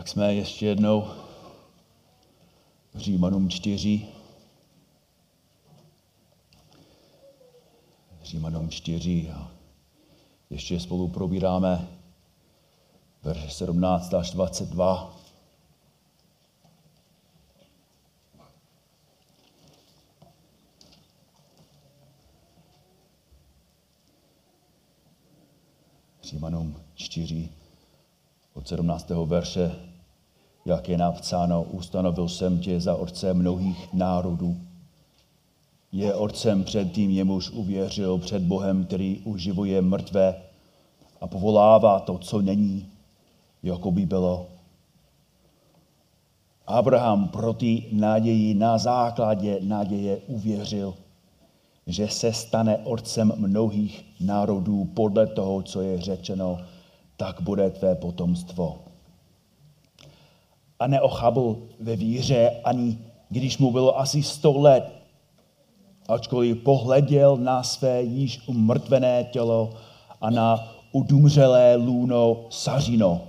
Tak jsme ještě jednou v Římanům 4. Římanům 4 a ještě spolu probíráme verše 17 až 22. Římanům 4 od 17. verše, jak je napsáno, ustanovil jsem tě za otce mnohých národů. Je otcem před tím, jemuž uvěřil před Bohem, který uživuje mrtvé a povolává to, co není, jako by bylo. Abraham proti naději na základě naděje uvěřil, že se stane otcem mnohých národů podle toho, co je řečeno, tak bude tvé potomstvo. A neochabl ve víře ani když mu bylo asi sto let, ačkoliv pohleděl na své již umrtvené tělo a na udumřelé lůno sařino.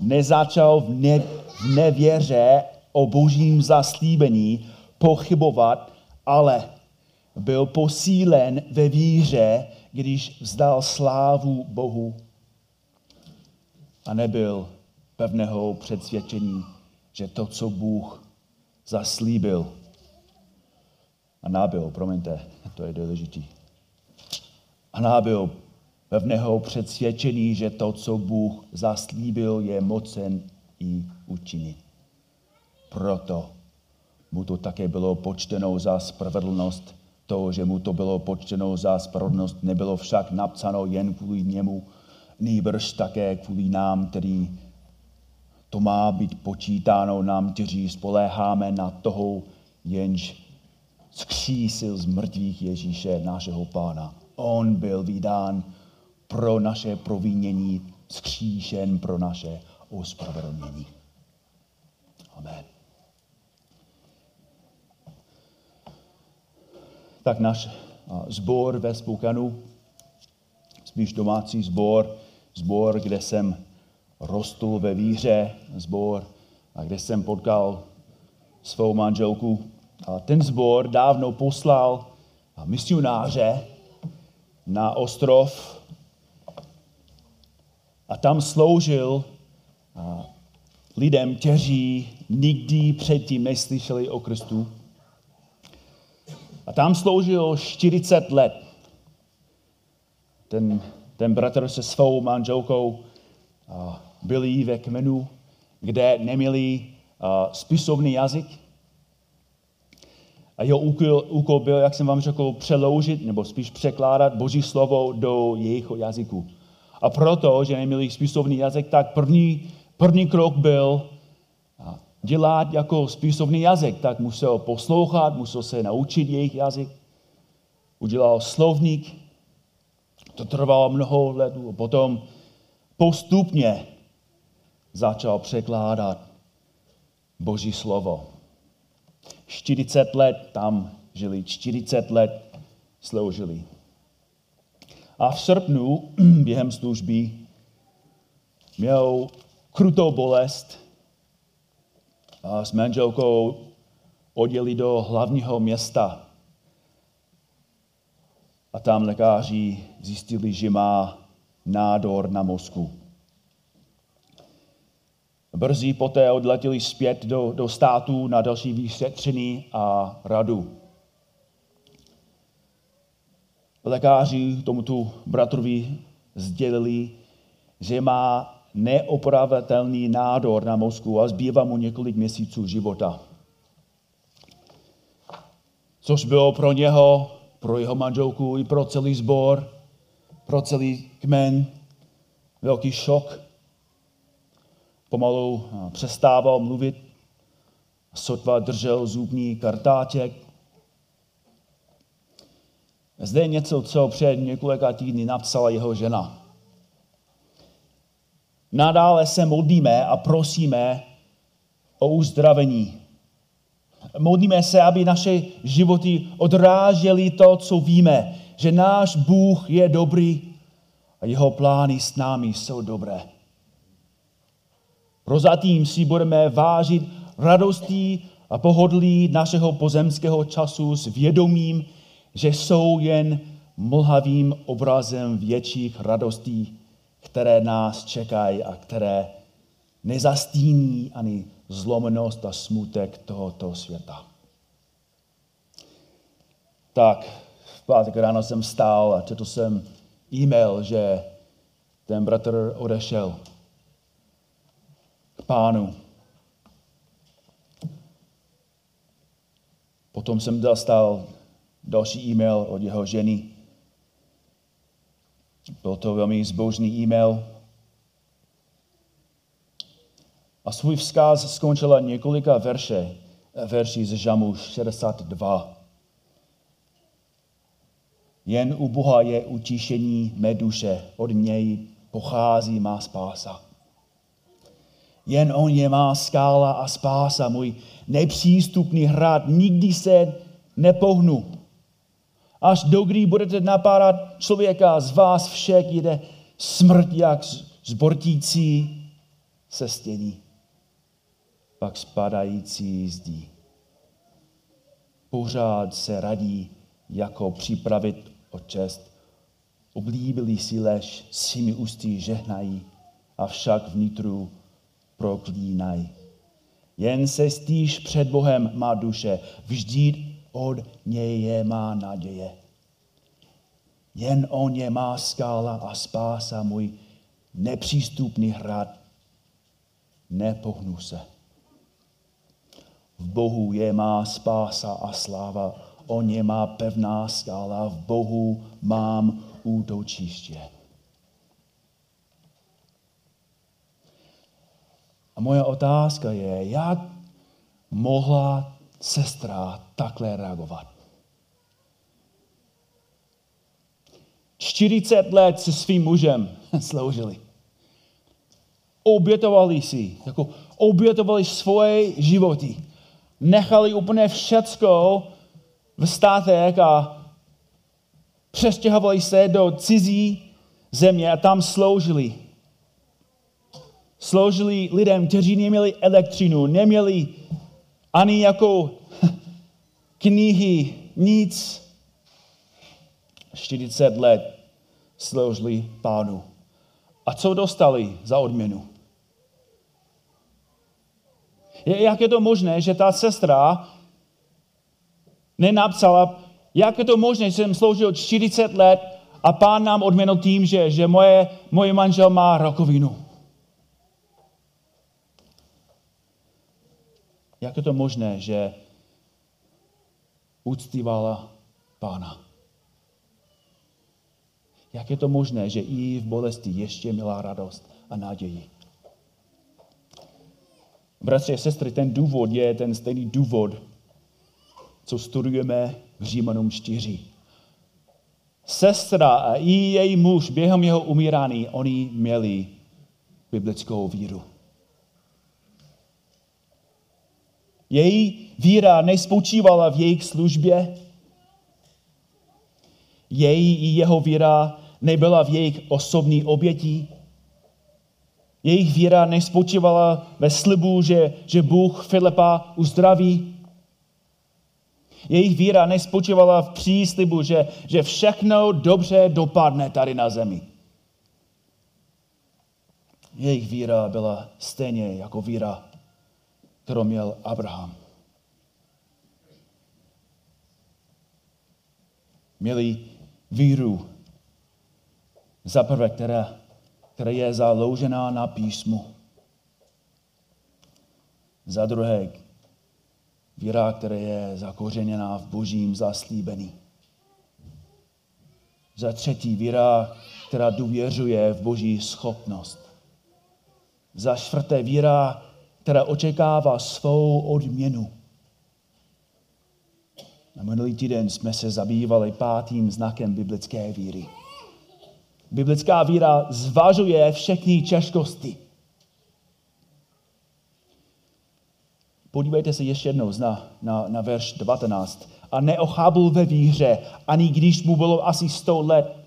Nezačal v, ne, v nevěře o božím zaslíbení pochybovat, ale byl posílen ve víře, když vzdal slávu Bohu a nebyl pevného předsvědčení, že to, co Bůh zaslíbil, a nábyl, promiňte, to je důležitý, a nábyl pevného předsvědčení, že to, co Bůh zaslíbil, je mocen i učinit. Proto mu to také bylo počteno za spravedlnost. To, že mu to bylo počteno za spravedlnost, nebylo však napsáno jen kvůli němu, nýbrž také kvůli nám, který to má být počítáno nám, kteří spoléháme na toho, jenž zkřísil z mrtvých Ježíše, našeho pána. On byl vydán pro naše provinění, zkříšen pro naše ospravedlnění. Amen. Tak náš zbor ve Spoukanu, spíš domácí zbor, zbor, kde jsem rostl ve víře, zbor, a kde jsem potkal svou manželku. A ten zbor dávno poslal misionáře na ostrov a tam sloužil lidem, kteří nikdy předtím neslyšeli o Kristu. A tam sloužil 40 let. Ten, ten bratr se svou manželkou byli ve kmenu, kde neměli spisovný jazyk. A jeho úkol, úkol byl, jak jsem vám řekl, přeloužit nebo spíš překládat Boží slovo do jejich jazyku. A proto, že neměli spisovný jazyk, tak první, první krok byl dělat jako spisovný jazyk. Tak musel poslouchat, musel se naučit jejich jazyk. Udělal slovník. To trvalo mnoho let. Potom postupně začal překládat Boží slovo. 40 let tam žili, 40 let sloužili. A v srpnu během služby měl krutou bolest a s manželkou odjeli do hlavního města. A tam lékaři zjistili, že má nádor na mozku. Brzy poté odletěli zpět do, do států na další vyšetření a radu. Lékaři tomuto bratrovi sdělili, že má neopravatelný nádor na mozku a zbývá mu několik měsíců života. Což bylo pro něho, pro jeho manželku i pro celý sbor, pro celý kmen velký šok. Pomalu přestával mluvit, sotva držel zubní kartáček. Zde je něco, co před několika týdny napsala jeho žena. Nadále se modlíme a prosíme o uzdravení. Modlíme se, aby naše životy odrážely to, co víme, že náš Bůh je dobrý a jeho plány s námi jsou dobré. Prozatím si budeme vážit radostí a pohodlí našeho pozemského času s vědomím, že jsou jen mlhavým obrazem větších radostí, které nás čekají a které nezastíní ani zlomenost a smutek tohoto světa. Tak, v pátek ráno jsem stál a četl jsem e-mail, že ten bratr odešel pánu. Potom jsem dostal další e-mail od jeho ženy. Byl to velmi zbožný e-mail. A svůj vzkaz skončila několika verše, verší z Žamu 62. Jen u Boha je utišení mé duše, od něj pochází má spása. Jen on je má skála a spása, můj nepřístupný hrad, nikdy se nepohnu. Až do kdy budete napádat člověka, z vás všech jde smrt jak zbortící se stění, pak spadající zdí. Pořád se radí, jako připravit o čest. Oblíbili si lež, svými ústy žehnají, avšak vnitru proklínají. Jen se stýš před Bohem má duše, vždy od něj je má naděje. Jen on je má skála a spása můj nepřístupný hrad. Nepohnu se. V Bohu je má spása a sláva. On je má pevná skála. V Bohu mám útočiště. A moje otázka je, jak mohla sestra takhle reagovat? 40 let se svým mužem sloužili. Obětovali si, jako obětovali svoje životy. Nechali úplně všecko v státech a přestěhovali se do cizí země a tam sloužili sloužili lidem, kteří neměli elektřinu, neměli ani jako knihy, nic. 40 let sloužili pánu. A co dostali za odměnu? Jak je to možné, že ta sestra nenapsala, jak je to možné, že jsem sloužil 40 let a pán nám odměnil tím, že, že moje, moje manžel má rakovinu. Jak je to možné, že uctívala pána? Jak je to možné, že i v bolesti ještě měla radost a naději? Bratři a sestry, ten důvod je ten stejný důvod, co studujeme v Římanům 4. Sestra a i její muž během jeho umírání, oni měli biblickou víru. Její víra nespočívala v jejich službě. Její i jeho víra nebyla v jejich osobní oběti. Jejich víra nespočívala ve slibu, že, že Bůh Filipa uzdraví. Jejich víra nespočívala v příslibu, že, že všechno dobře dopadne tady na zemi. Jejich víra byla stejně jako víra kterou měl Abraham. Měli víru, za prvé, která, která je založená na písmu. Za druhé, víra, která je zakořeněná v božím zaslíbení. Za třetí, víra, která důvěřuje v boží schopnost. Za čtvrté, víra, která očekává svou odměnu. Na minulý týden jsme se zabývali pátým znakem biblické víry. Biblická víra zvažuje všechny těžkosti. Podívejte se ještě jednou na, na, na verš 19. A neochábl ve víře, ani když mu bylo asi 100 let.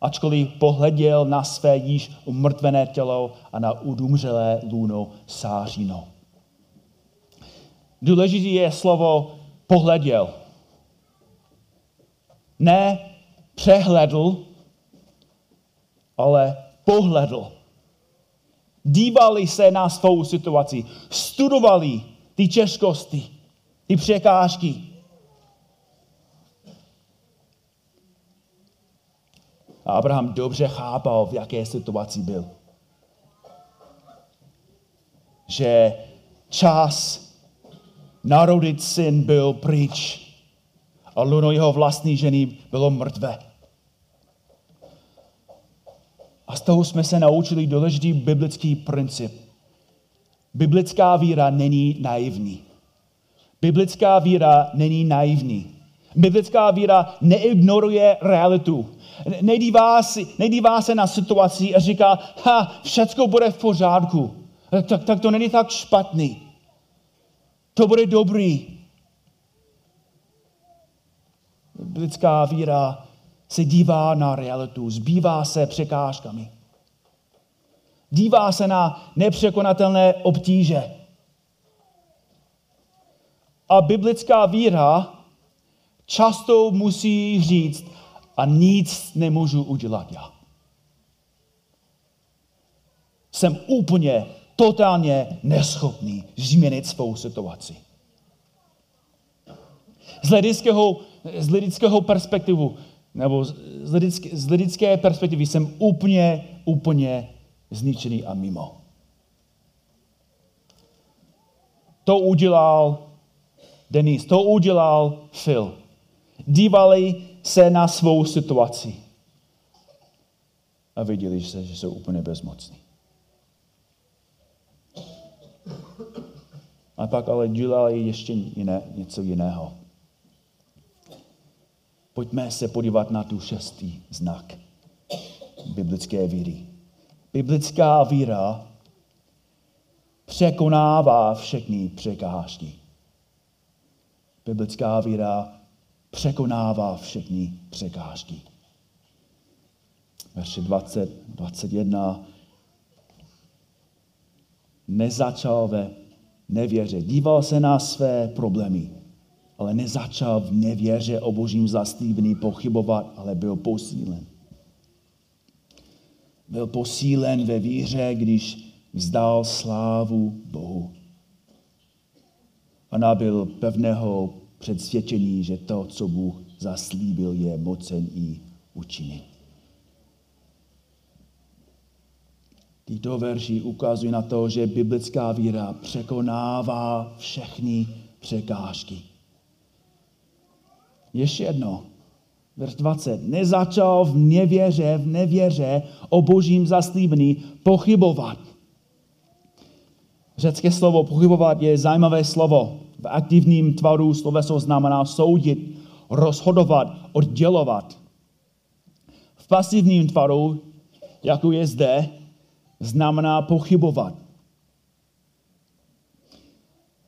Ačkoliv pohleděl na své již umrtvené tělo a na udumřelé lůno sářino. Důležité je slovo pohleděl. Ne přehledl, ale pohledl. Dívali se na svou situaci, studovali ty těžkosti, ty překážky. A Abraham dobře chápal, v jaké situaci byl. Že čas narodit syn byl pryč a luno jeho vlastní ženy bylo mrtvé. A z toho jsme se naučili důležitý biblický princip. Biblická víra není naivní. Biblická víra není naivní. Biblická víra neignoruje realitu. Nedívá, si, nedívá se na situaci a říká, ha, všecko bude v pořádku. Tak, tak to není tak špatný. To bude dobrý. Biblická víra se dívá na realitu, zbývá se překážkami. Dívá se na nepřekonatelné obtíže. A biblická víra často musí říct, a nic nemůžu udělat já. Jsem úplně, totálně neschopný změnit svou situaci. Z lidského, z lidského perspektivu, nebo z lidské, z lidské perspektivy jsem úplně, úplně zničený a mimo. To udělal Denis, to udělal Phil. Dívali se na svou situaci a viděli se, že jsou úplně bezmocní. A pak ale dělali ještě jiné, něco jiného. Pojďme se podívat na tu šestý znak biblické víry. Biblická víra překonává všechny překážky. Biblická víra překonává všechny překážky. Verše 20, 21. Nezačal ve nevěře. Díval se na své problémy, ale nezačal v nevěře o božím zaslíbení pochybovat, ale byl posílen. Byl posílen ve víře, když vzdal slávu Bohu. A nabil pevného předsvědčení, že to, co Bůh zaslíbil, je mocen i učinit. Tyto verši ukazují na to, že biblická víra překonává všechny překážky. Ještě jedno, verš 20. Nezačal v nevěře, v nevěře o božím zaslíbení pochybovat. Řecké slovo pochybovat je zajímavé slovo. V aktivním tvaru sloveso znamená soudit, rozhodovat, oddělovat. V pasivním tvaru, jako je zde, znamená pochybovat.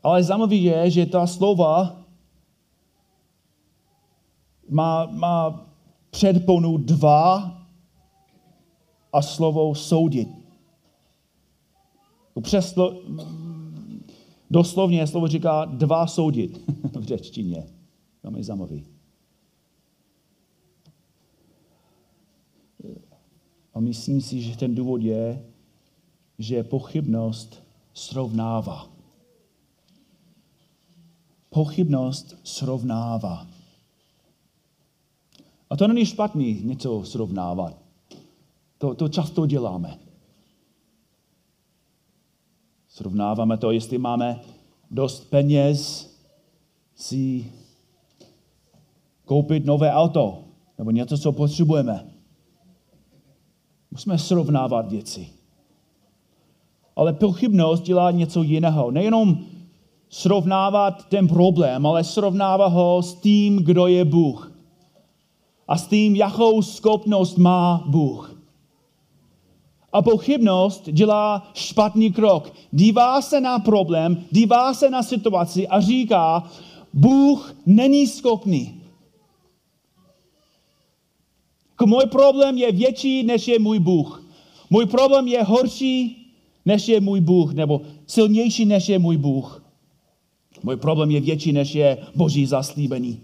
Ale zajímavé je, že ta slova má, má předponu dva a slovo soudit. Přeslo, Doslovně slovo říká dva soudit v řečtině. je zajímavý. A myslím si, že ten důvod je, že pochybnost srovnává. Pochybnost srovnává. A to není špatný něco srovnávat. To, to často děláme. Srovnáváme to, jestli máme dost peněz si koupit nové auto nebo něco, co potřebujeme. Musíme srovnávat věci. Ale pochybnost dělá něco jiného. Nejenom srovnávat ten problém, ale srovnává ho s tím, kdo je Bůh. A s tím, jakou schopnost má Bůh. A pochybnost dělá špatný krok. Dívá se na problém, dívá se na situaci a říká, Bůh není schopný. Můj problém je větší, než je můj Bůh. Můj problém je horší, než je můj Bůh, nebo silnější, než je můj Bůh. Můj problém je větší, než je boží zaslíbení.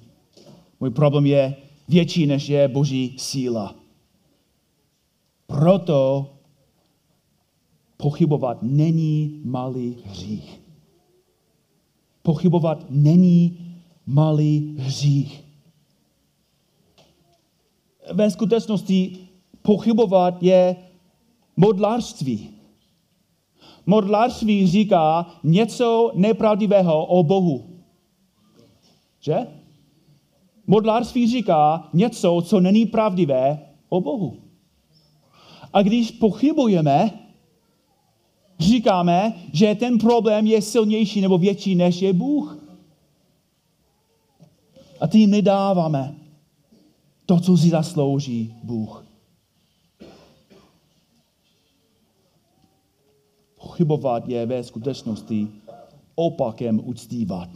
Můj problém je větší, než je boží síla. Proto pochybovat není malý hřích. Pochybovat není malý hřích. Ve skutečnosti pochybovat je modlářství. Modlářství říká něco nepravdivého o Bohu. Že? Modlářství říká něco, co není pravdivé o Bohu. A když pochybujeme, říkáme, že ten problém je silnější nebo větší, než je Bůh. A tím nedáváme to, co si zaslouží Bůh. Pochybovat je ve skutečnosti opakem uctívat.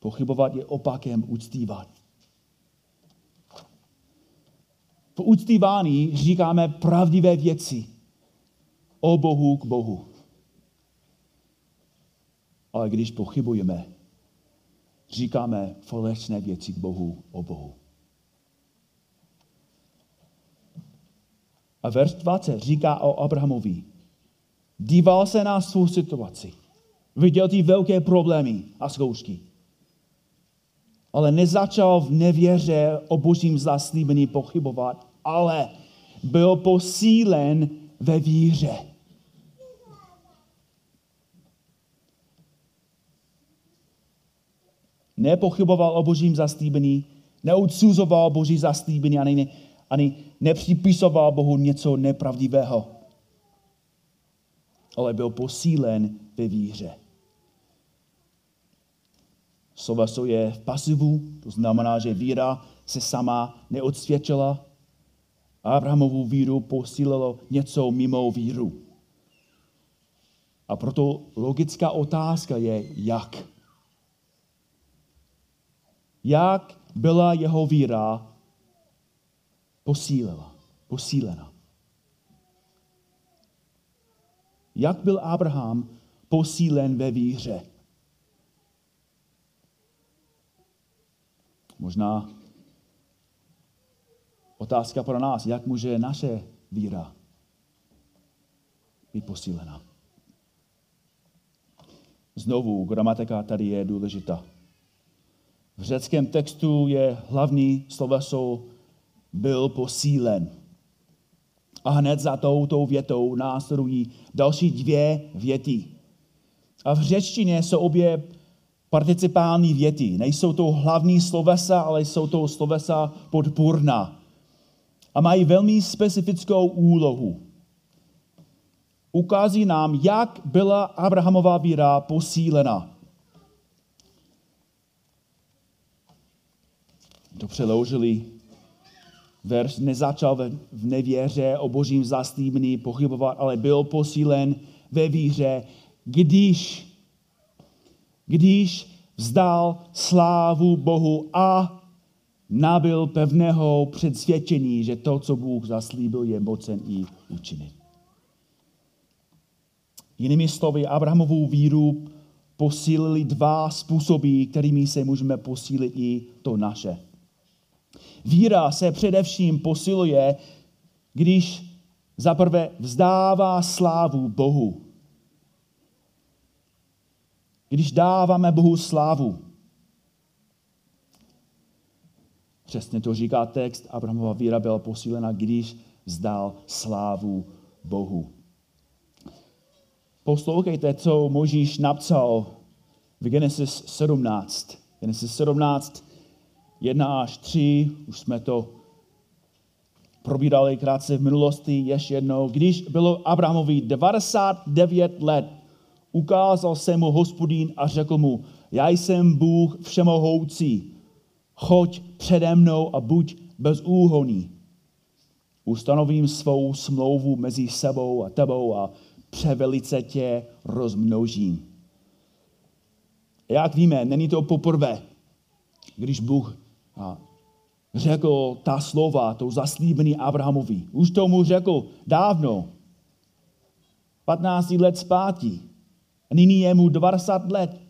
Pochybovat je opakem uctívat. V uctívání říkáme pravdivé věci o Bohu k Bohu. Ale když pochybujeme, říkáme falešné věci k Bohu o Bohu. A verš 20 říká o Abrahamovi. Díval se na svou situaci. Viděl ty velké problémy a zkoušky. Ale nezačal v nevěře o božím zaslíbení pochybovat, ale byl posílen ve víře. Nepochyboval o božím zaslíbení, neodsuzoval boží zaslíbení ani, ani nepřipisoval Bohu něco nepravdivého. Ale byl posílen ve víře. Sloveso je v pasivu, to znamená, že víra se sama neodsvědčila. Abrahamovu víru posílilo něco mimo víru. A proto logická otázka je, jak? Jak byla jeho víra posílila, posílena? Jak byl Abraham posílen ve víře? Možná otázka pro nás, jak může naše víra být posílena. Znovu, gramatika tady je důležitá. V řeckém textu je hlavní sloveso byl posílen. A hned za touto větou následují další dvě věty. A v řečtině jsou obě participální věty. Nejsou to hlavní slovesa, ale jsou to slovesa podpůrná. A mají velmi specifickou úlohu. Ukází nám, jak byla Abrahamová víra posílena. To přeložili. Verš nezačal v nevěře o božím zaslíbení pochybovat, ale byl posílen ve víře, když když vzdal slávu Bohu a nabil pevného předsvědčení, že to, co Bůh zaslíbil, je mocen i učinit. Jinými slovy, Abrahamovou víru posílili dva způsoby, kterými se můžeme posílit i to naše. Víra se především posiluje, když zaprvé vzdává slávu Bohu když dáváme Bohu slávu. Přesně to říká text, Abrahamova víra byla posílena, když vzdal slávu Bohu. Poslouchejte, co Možíš napsal v Genesis 17. Genesis 17, 1 až 3, už jsme to probírali krátce v minulosti, ještě jednou. Když bylo Abrahamovi 99 let, ukázal se mu hospodín a řekl mu, já jsem Bůh všemohoucí, choď přede mnou a buď bezúhoný. Ustanovím svou smlouvu mezi sebou a tebou a převelice tě rozmnožím. Jak víme, není to poprvé, když Bůh řekl ta slova, to zaslíbený Abrahamovi. Už tomu řekl dávno, 15 let zpátky. A nyní je mu 20 let.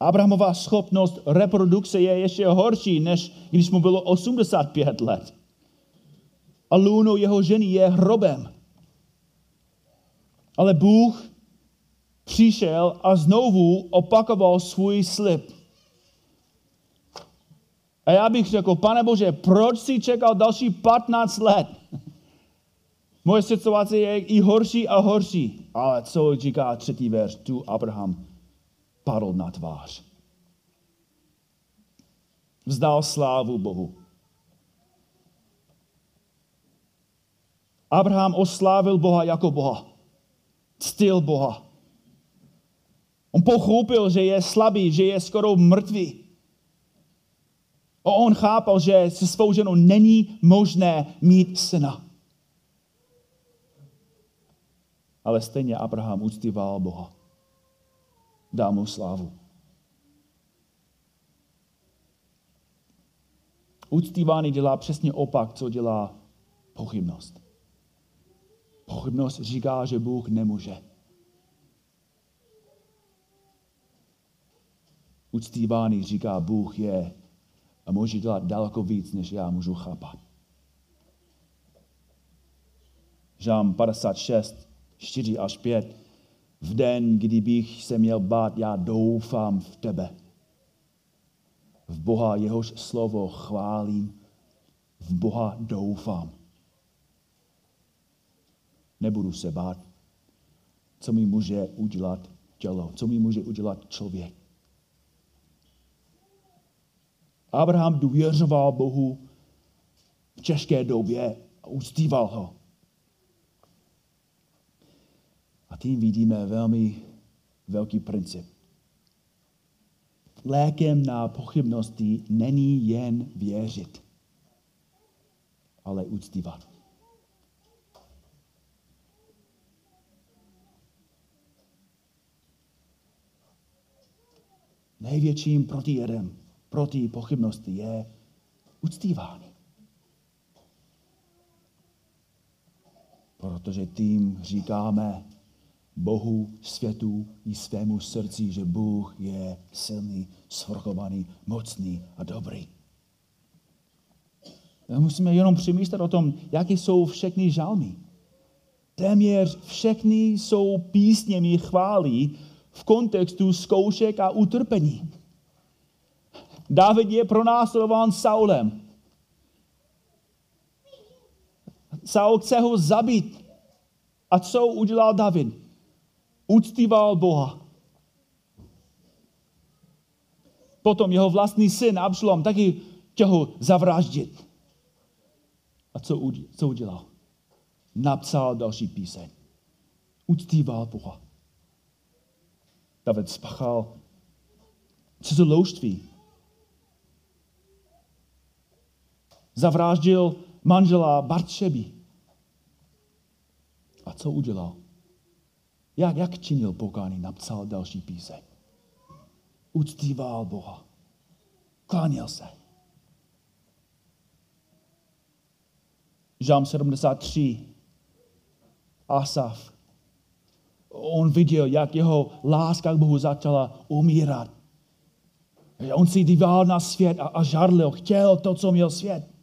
Abrahamová schopnost reprodukce je ještě horší, než když mu bylo 85 let. A lůno jeho ženy je hrobem. Ale Bůh přišel a znovu opakoval svůj slib. A já bych řekl, pane Bože, proč si čekal další 15 let? Moje situace je i horší a horší. Ale co říká třetí verš? Tu Abraham padl na tvář. Vzdal slávu Bohu. Abraham oslávil Boha jako Boha. Ctil Boha. On pochopil, že je slabý, že je skoro mrtvý. A on chápal, že se svou ženou není možné mít syna. Ale stejně Abraham uctíval Boha. Dá mu slávu. Uctívání dělá přesně opak, co dělá pochybnost. Pochybnost říká, že Bůh nemůže. Uctívání říká, Bůh je a může dělat daleko víc, než já můžu chápat. Žám 56, 4 až 5. V den, kdy bych se měl bát, já doufám v tebe. V Boha jehož slovo chválím, v Boha doufám. Nebudu se bát, co mi může udělat tělo, co mi může udělat člověk. Abraham důvěřoval Bohu v těžké době a uctíval ho. A tím vidíme velmi velký princip. Lékem na pochybnosti není jen věřit, ale uctívat. Největším protijedem proti pochybnosti je uctívání. Protože tím říkáme Bohu, světu i svému srdci, že Bůh je silný, svrchovaný, mocný a dobrý. Musíme jenom přemýšlet o tom, jaké jsou všechny žalmy. Téměř všechny jsou písněmi chválí v kontextu zkoušek a utrpení. David je pronásledován Saulem. Saul chce ho zabít. A co udělal David? Uctíval Boha. Potom jeho vlastní syn Absalom taky chtěl ho zavraždit. A co, udělal? Napsal další píseň. Uctíval Boha. David spachal cizoložství. Zavráždil manžela Bartšeby. A co udělal? Jak, jak činil pokání? Napsal další píseň. Uctíval Boha. Kláněl se. Žám 73. Asaf. On viděl, jak jeho láska k Bohu začala umírat. On si díval na svět a, a žarlil. Chtěl to, co měl svět.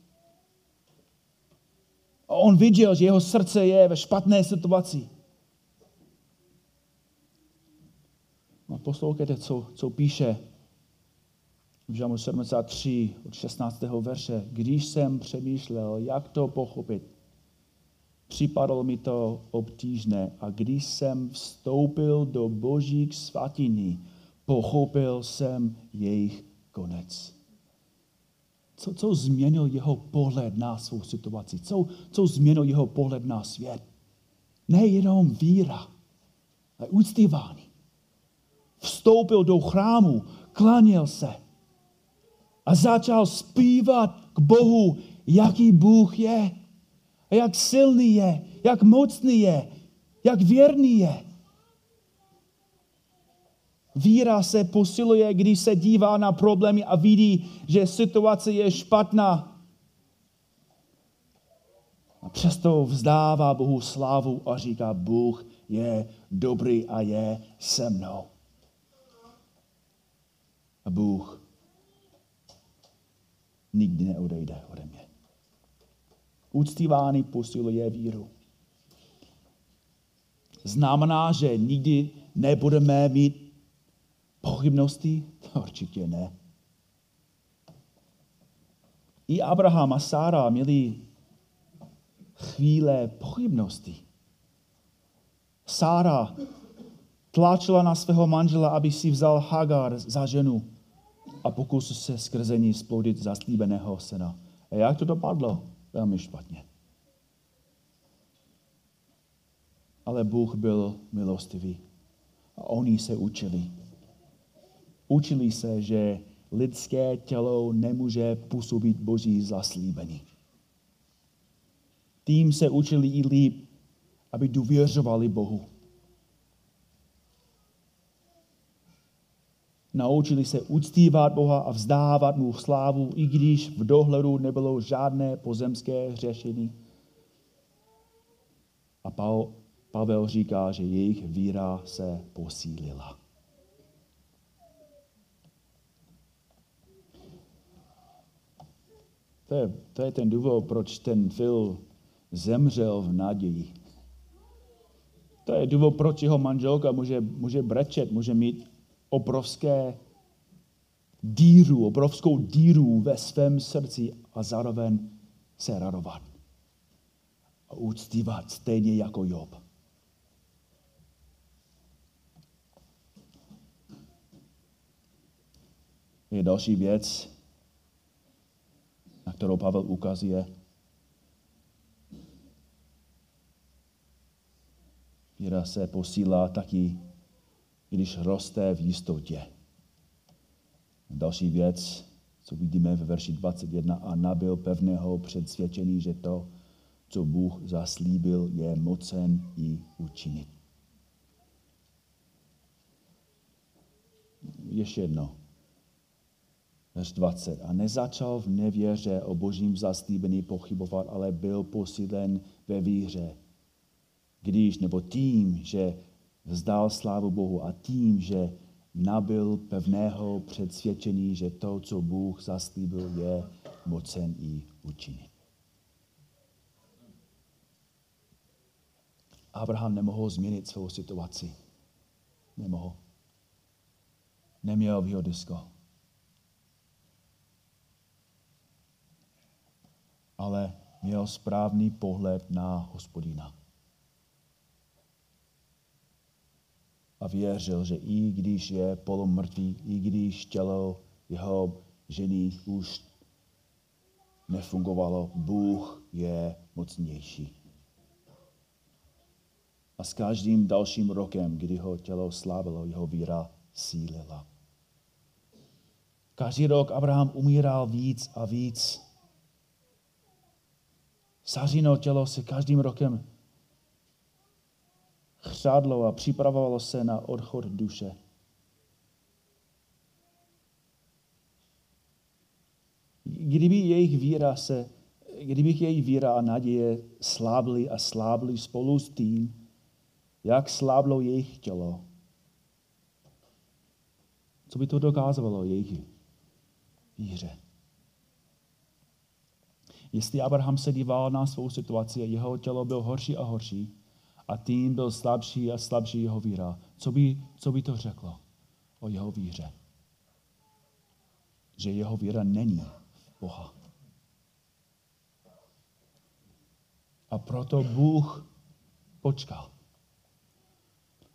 On viděl, že jeho srdce je ve špatné situaci. No, poslouchejte, co, co píše v Žamu 73 od 16. verše. Když jsem přemýšlel, jak to pochopit, připadlo mi to obtížné a když jsem vstoupil do božích svatyní, pochopil jsem jejich konec. Co, co změnil jeho pohled na svou situaci? Co, co změnil jeho pohled na svět? Nejenom víra, ale uctívání. Vstoupil do chrámu, klaněl se a začal zpívat k Bohu, jaký Bůh je, a jak silný je, jak mocný je, jak věrný je. Víra se posiluje, když se dívá na problémy a vidí, že situace je špatná. A přesto vzdává Bohu slávu a říká, Bůh je dobrý a je se mnou. A Bůh nikdy neodejde ode mě. Uctívání posiluje víru. Znamená, že nikdy nebudeme mít pochybnosti? Určitě ne. I Abraham a Sára měli chvíle pochybnosti. Sára tlačila na svého manžela, aby si vzal Hagar za ženu a pokusil se skrze ní splodit zaslíbeného syna. A jak to dopadlo? Velmi špatně. Ale Bůh byl milostivý a oni se učili. Učili se, že lidské tělo nemůže působit boží zaslíbení. Tím se učili i líp, aby důvěřovali Bohu. Naučili se uctívat Boha a vzdávat mu slávu, i když v dohledu nebylo žádné pozemské řešení. A Pavel říká, že jejich víra se posílila. To je, to je ten důvod, proč ten Phil zemřel v naději. To je důvod, proč jeho manželka může, může brečet, může mít obrovské díru, obrovskou díru ve svém srdci a zároveň se radovat. A úctívat stejně jako Job. Je další věc, na kterou Pavel ukazuje. Víra se posílá taky, když roste v jistotě. Další věc, co vidíme ve verši 21, a nabil pevného předsvědčení, že to, co Bůh zaslíbil, je mocen i učinit. Ještě jedno verš 20. A nezačal v nevěře o božím zaslíbení pochybovat, ale byl posílen ve víře. Když, nebo tím, že vzdal slávu Bohu a tím, že nabil pevného předsvědčení, že to, co Bůh zaslíbil, je mocen i učinit. Abraham nemohl změnit svou situaci. Nemohl. Neměl výhodisko. Ale měl správný pohled na hospodina. A věřil, že i když je polomrtvý, i když tělo jeho ženy už nefungovalo, Bůh je mocnější. A s každým dalším rokem, kdy ho tělo slávilo, jeho víra sílila. Každý rok Abraham umíral víc a víc Sařino tělo se každým rokem chřádlo a připravovalo se na odchod duše. Kdyby jejich víra se, kdyby jejich víra a naděje slábly a slábly spolu s tím, jak sláblo jejich tělo, co by to dokázalo jejich víře? Jestli Abraham se díval na svou situaci, jeho tělo bylo horší a horší a tím byl slabší a slabší jeho víra, co by, co by to řeklo o jeho víře? Že jeho víra není Boha. A proto Bůh počkal.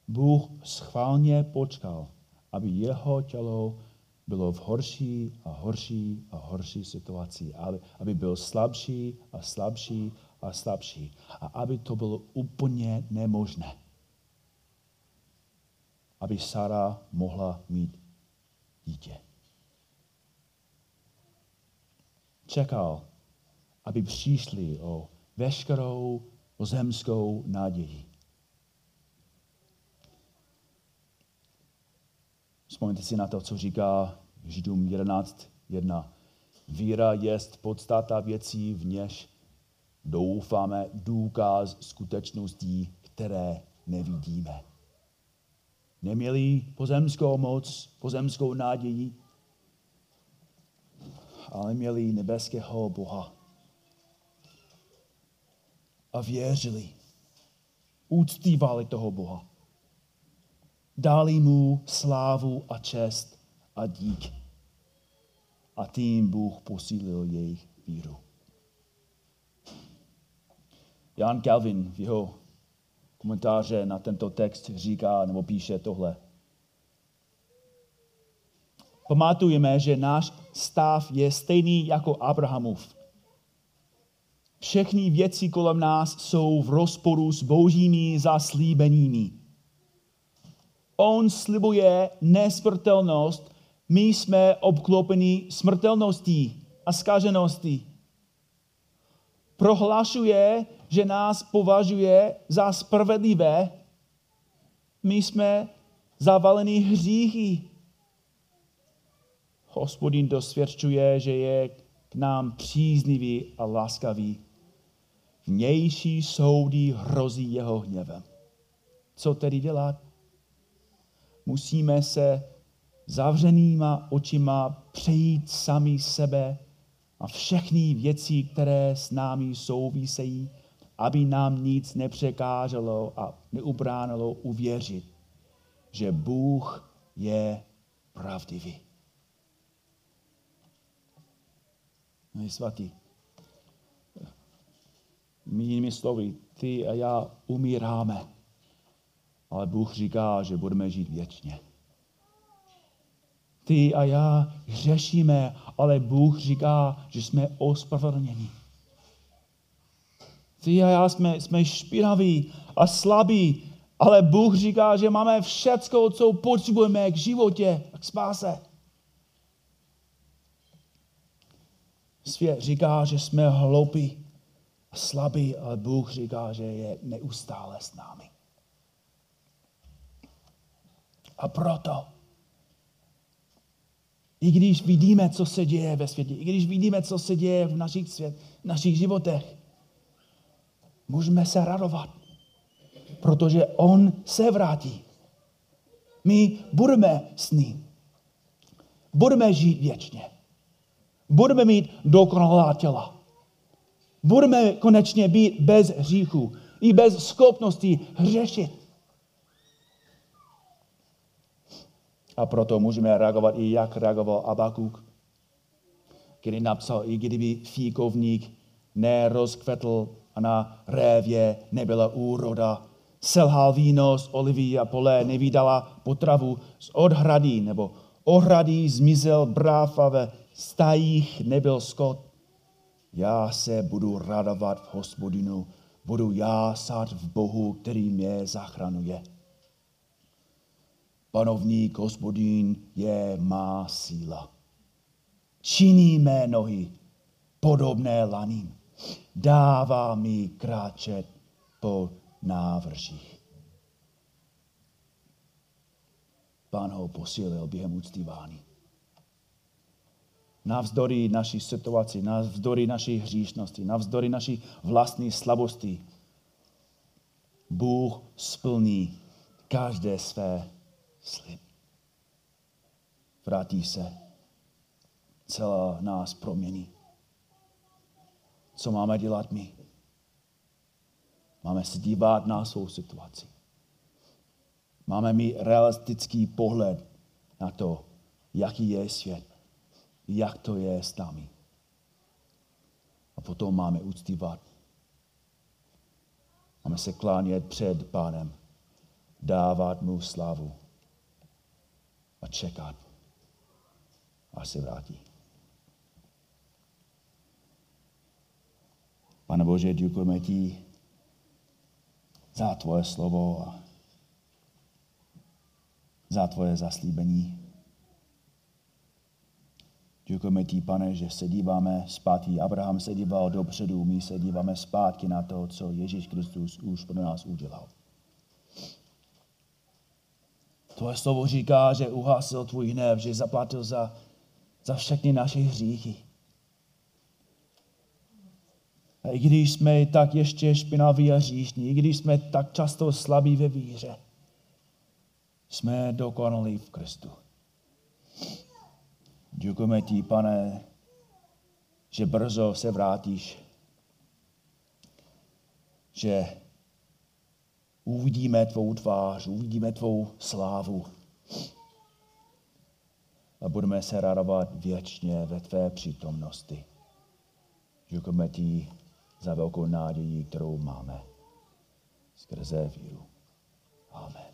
Bůh schválně počkal, aby jeho tělo bylo v horší a horší a horší situaci, aby, aby byl slabší a slabší a slabší. A aby to bylo úplně nemožné. Aby Sara mohla mít dítě. Čekal, aby přišli o veškerou zemskou naději. Vzpomeňte si na to, co říká Židům 11.1. Víra jest podstata věcí, v něž doufáme důkaz skutečností, které nevidíme. Neměli pozemskou moc, pozemskou naději, ale měli nebeského Boha. A věřili, úctívali toho Boha. Dali mu slávu a čest a dík. A tím Bůh posílil jejich víru. Jan Calvin v jeho komentáře na tento text říká nebo píše tohle. Pamatujeme, že náš stav je stejný jako Abrahamův. Všechny věci kolem nás jsou v rozporu s božími zaslíbeními. On slibuje nesmrtelnost, my jsme obklopeni smrtelností a zkažeností. Prohlašuje, že nás považuje za spravedlivé, my jsme zavaleni hříchy. Hospodin dosvědčuje, že je k nám příznivý a láskavý. Vnější soudy hrozí jeho hněvem. Co tedy dělat? Musíme se zavřenýma očima přejít sami sebe a všechny věci, které s námi souvisejí, aby nám nic nepřekáželo a neubránilo uvěřit, že Bůh je pravdivý. No svatý, jinými slovy, ty a já umíráme, ale Bůh říká, že budeme žít věčně. Ty a já hřešíme, ale Bůh říká, že jsme ospravedlněni. Ty a já jsme, jsme špinaví a slabí, ale Bůh říká, že máme všecko, co potřebujeme k životě a k spáse. Svět říká, že jsme hloupí a slabí, ale Bůh říká, že je neustále s námi. A proto, i když vidíme, co se děje ve světě, i když vidíme, co se děje v našich, svět, v našich životech, můžeme se radovat, protože on se vrátí. My budeme s ním. Budeme žít věčně. Budeme mít dokonalá těla. Budeme konečně být bez hříchu i bez schopnosti hřešit. A proto můžeme reagovat i jak reagoval Abakuk, který napsal, i kdyby fíkovník nerozkvetl a na révě nebyla úroda. Selhal víno z olivy a pole nevydala potravu z odhrady nebo ohrady zmizel bráv a ve stajích nebyl skot. Já se budu radovat v hospodinu, budu jásat v Bohu, který mě zachranuje. Panovník hospodín je má síla. Činí mé nohy podobné laním dává mi kráčet po návržích. Pán ho posílil během úctívání. Navzdory naší situaci, navzdory naší hříšnosti, navzdory naší vlastní slabosti, Bůh splní každé své slib. Vrátí se, celá nás promění. Co máme dělat my? Máme se dívat na svou situaci. Máme mít realistický pohled na to, jaký je svět, jak to je s námi. A potom máme uctívat. Máme se klánět před pánem, dávat mu slavu a čekat, až se vrátí. Pane Bože, děkujeme ti za tvoje slovo a za tvoje zaslíbení. Děkujeme ti, pane, že se díváme zpátky. Abraham se díval dopředu, my se díváme zpátky na to, co Ježíš Kristus už pro nás udělal. Tvoje slovo říká, že uhasil tvůj hnev, že zaplatil za, za všechny naše hříchy. A i když jsme tak ještě špinaví a říšní, i když jsme tak často slabí ve víře, jsme dokonalí v Kristu. Děkujeme ti, pane, že brzo se vrátíš, že uvidíme tvou tvář, uvidíme tvou slávu a budeme se radovat věčně ve tvé přítomnosti. Děkujeme ti za velkou naději, kterou máme skrze víru. Amen.